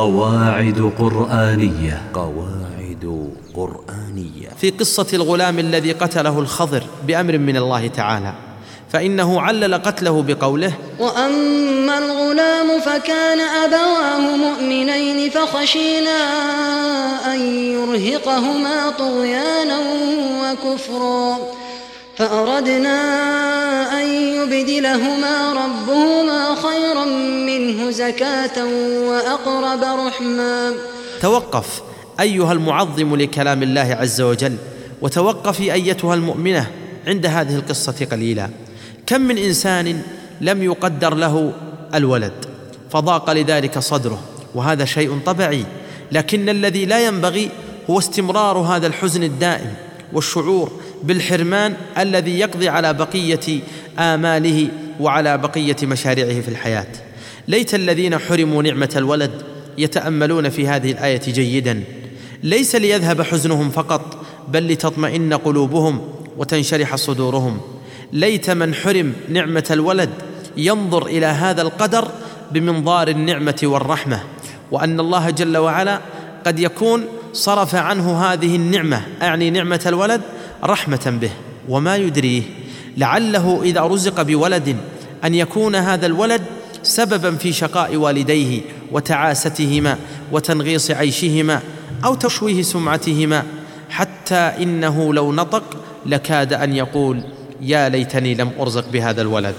قواعد قرآنية. قواعد قرآنية. في قصة الغلام الذي قتله الخضر بأمر من الله تعالى. فإنه علل قتله بقوله وأما الغلام فكان أبواه مؤمنين فخشينا أن يرهقهما طغيانا وكفرا. فأردنا أن يبدلهما ربهما زكاة وأقرب رحما توقف أيها المعظم لكلام الله عز وجل وتوقفي أيتها المؤمنة عند هذه القصة قليلا. كم من إنسان لم يقدر له الولد فضاق لذلك صدره وهذا شيء طبيعي. لكن الذي لا ينبغي هو استمرار هذا الحزن الدائم والشعور بالحرمان الذي يقضي على بقية آماله وعلى بقية مشاريعه في الحياة. ليت الذين حرموا نعمة الولد يتأملون في هذه الآية جيدا. ليس ليذهب حزنهم فقط بل لتطمئن قلوبهم وتنشرح صدورهم. ليت من حرم نعمة الولد ينظر إلى هذا القدر بمنظار النعمة والرحمة. وأن الله جل وعلا قد يكون صرف عنه هذه النعمة أعني نعمة الولد رحمة به. وما يدريه لعله إذا رزق بولد أن يكون هذا الولد سببا في شقاء والديه وتعاستهما وتنغيص عيشهما أو تشويه سمعتهما حتى إنه لو نطق لكاد أن يقول يا ليتني لم أرزق بهذا الولد.